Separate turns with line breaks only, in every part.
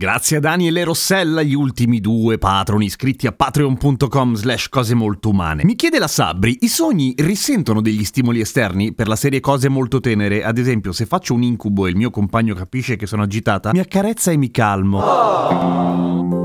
Grazie a Daniel e Rossella, gli ultimi due patroni iscritti a patreon.com slash cose molto umane. Mi chiede la Sabri, i sogni risentono degli stimoli esterni per la serie cose molto tenere? Ad esempio, se faccio un incubo e il mio compagno capisce che sono agitata, mi accarezza e mi calmo. Oh.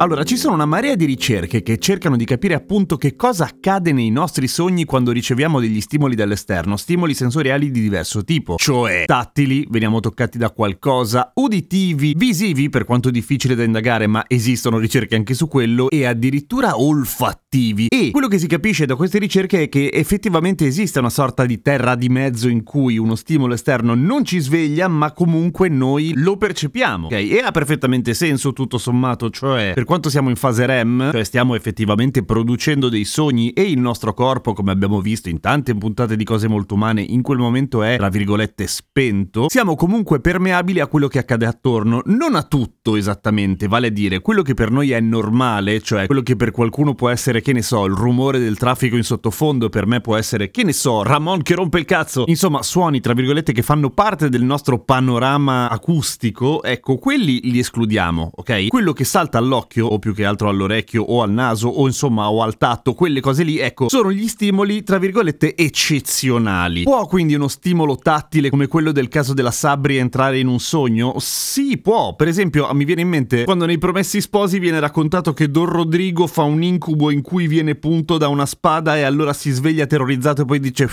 Allora, ci sono una marea di ricerche che cercano di capire appunto che cosa accade nei nostri sogni quando riceviamo degli stimoli dall'esterno, stimoli sensoriali di diverso tipo, cioè tattili, veniamo toccati da qualcosa, uditivi, visivi, per quanto difficile da indagare, ma esistono ricerche anche su quello, e addirittura olfattivi. E quello che si capisce da queste ricerche è che effettivamente esiste una sorta di terra di mezzo in cui uno stimolo esterno non ci sveglia, ma comunque noi lo percepiamo. Ok? E ha perfettamente senso tutto sommato, cioè per quanto siamo in fase REM, cioè stiamo effettivamente producendo dei sogni e il nostro corpo, come abbiamo visto in tante puntate di cose molto umane, in quel momento è, tra virgolette, spento, siamo comunque permeabili a quello che accade attorno, non a tutto esattamente, vale a dire quello che per noi è normale, cioè quello che per qualcuno può essere, che ne so, il rumore del traffico in sottofondo, per me può essere, che ne so, Ramon che rompe il cazzo, insomma, suoni, tra virgolette, che fanno parte del nostro panorama acustico, ecco, quelli li escludiamo, ok? Quello che salta all'occhio all'occhio o più che altro all'orecchio o al naso o insomma o al tatto, quelle cose lì, ecco, sono gli stimoli tra virgolette eccezionali. Può quindi uno stimolo tattile come quello del caso della Sabri entrare in un sogno? Sì, può. Per esempio, mi viene in mente quando nei Promessi Sposi viene raccontato che Don Rodrigo fa un incubo in cui viene punto da una spada e allora si sveglia terrorizzato e poi dice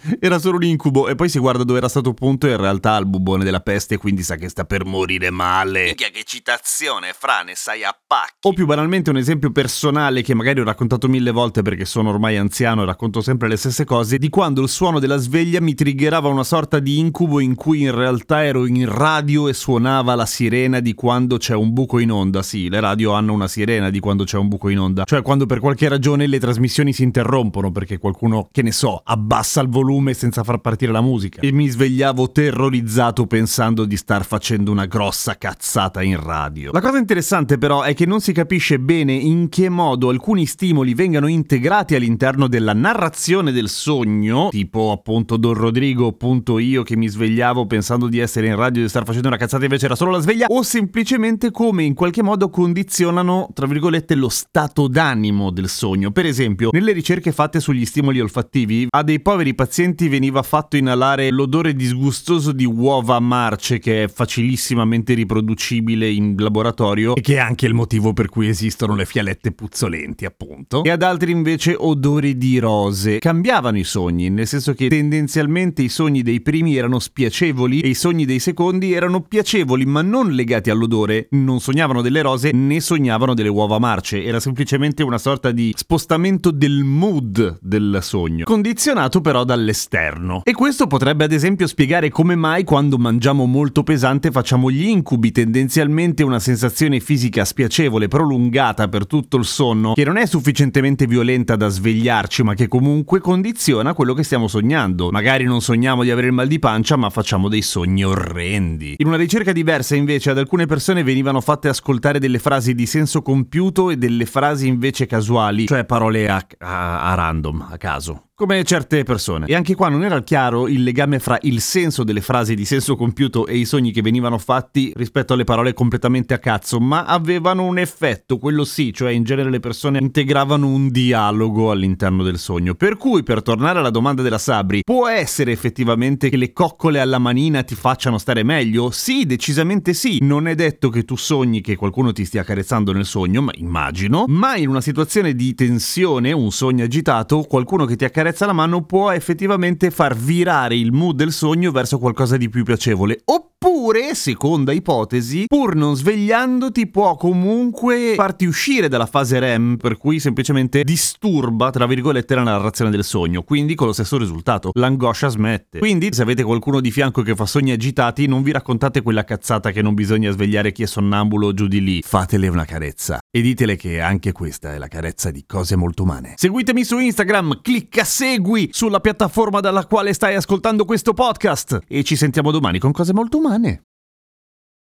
era solo un incubo e poi si guarda dove era stato punto e in realtà ha il bubone della peste quindi sa che sta per morire male.
Minchia che citazione, Fra, ne sai a pacchi.
O più banalmente un esempio personale che magari ho raccontato mille volte perché sono ormai anziano e racconto sempre le stesse cose, di quando il suono della sveglia mi triggerava una sorta di incubo in cui in realtà ero in radio e suonava la sirena di quando c'è un buco in onda. Sì, le radio hanno una sirena di quando c'è un buco in onda. Cioè quando per qualche ragione le trasmissioni si interrompono perché qualcuno, che ne so, abbassa il volume senza far partire la musica. E mi svegliavo terrorizzato pensando di star facendo una grossa cazzata in radio. La cosa interessante però è che non si capisce bene in che modo alcuni stimoli vengano integrati all'interno della narrazione del sogno, tipo appunto Don Rodrigo, appunto io che mi svegliavo pensando di essere in radio e di star facendo una cazzata invece era solo la sveglia, o semplicemente come in qualche modo condizionano, tra virgolette, lo stato d'animo del sogno. Per esempio, nelle ricerche fatte sugli stimoli olfattivi, a dei poveri pazienti veniva fatto inalare l'odore disgustoso di uova marce che è facilissimamente riproducibile in laboratorio e che è anche il motivo per cui esistono le fialette puzzolenti, appunto, e ad altri invece odori di rose. Cambiavano i sogni, nel senso che tendenzialmente i sogni dei primi erano spiacevoli e i sogni dei secondi erano piacevoli, ma non legati all'odore. Non sognavano delle rose né sognavano delle uova marce, era semplicemente una sorta di spostamento del mood del sogno, condizionato però dall'esterno. E questo potrebbe ad esempio spiegare come mai quando mangiamo molto pesante facciamo gli incubi, tendenzialmente una sensazione fisica spiacevole piacevole, prolungata per tutto il sonno, che non è sufficientemente violenta da svegliarci, ma che comunque condiziona quello che stiamo sognando. Magari non sogniamo di avere il mal di pancia, ma facciamo dei sogni orrendi. In una ricerca diversa, invece, ad alcune persone venivano fatte ascoltare delle frasi di senso compiuto e delle frasi invece casuali, cioè parole a, a, a random, a caso come certe persone. E anche qua non era chiaro il legame fra il senso delle frasi di senso compiuto e i sogni che venivano fatti rispetto alle parole completamente a cazzo, ma avevano un effetto, quello sì, cioè in genere le persone integravano un dialogo all'interno del sogno. Per cui, per tornare alla domanda della Sabri, può essere effettivamente che le coccole alla manina ti facciano stare meglio? Sì, decisamente sì. Non è detto che tu sogni che qualcuno ti stia carezzando nel sogno, ma immagino, ma in una situazione di tensione, un sogno agitato, qualcuno che ti accarezza accarezza la mano può effettivamente far virare il mood del sogno verso qualcosa di più piacevole. Oppure, seconda ipotesi, pur non svegliandoti può comunque farti uscire dalla fase REM, per cui semplicemente disturba, tra virgolette, la narrazione del sogno, quindi con lo stesso risultato, l'angoscia smette. Quindi, se avete qualcuno di fianco che fa sogni agitati, non vi raccontate quella cazzata che non bisogna svegliare chi è sonnambulo giù di lì, fatele una carezza e ditele che anche questa è la carezza di cose molto umane. Seguitemi su Instagram, clicca segui sulla piattaforma dalla quale stai ascoltando questo podcast e ci sentiamo domani con cose molto umane.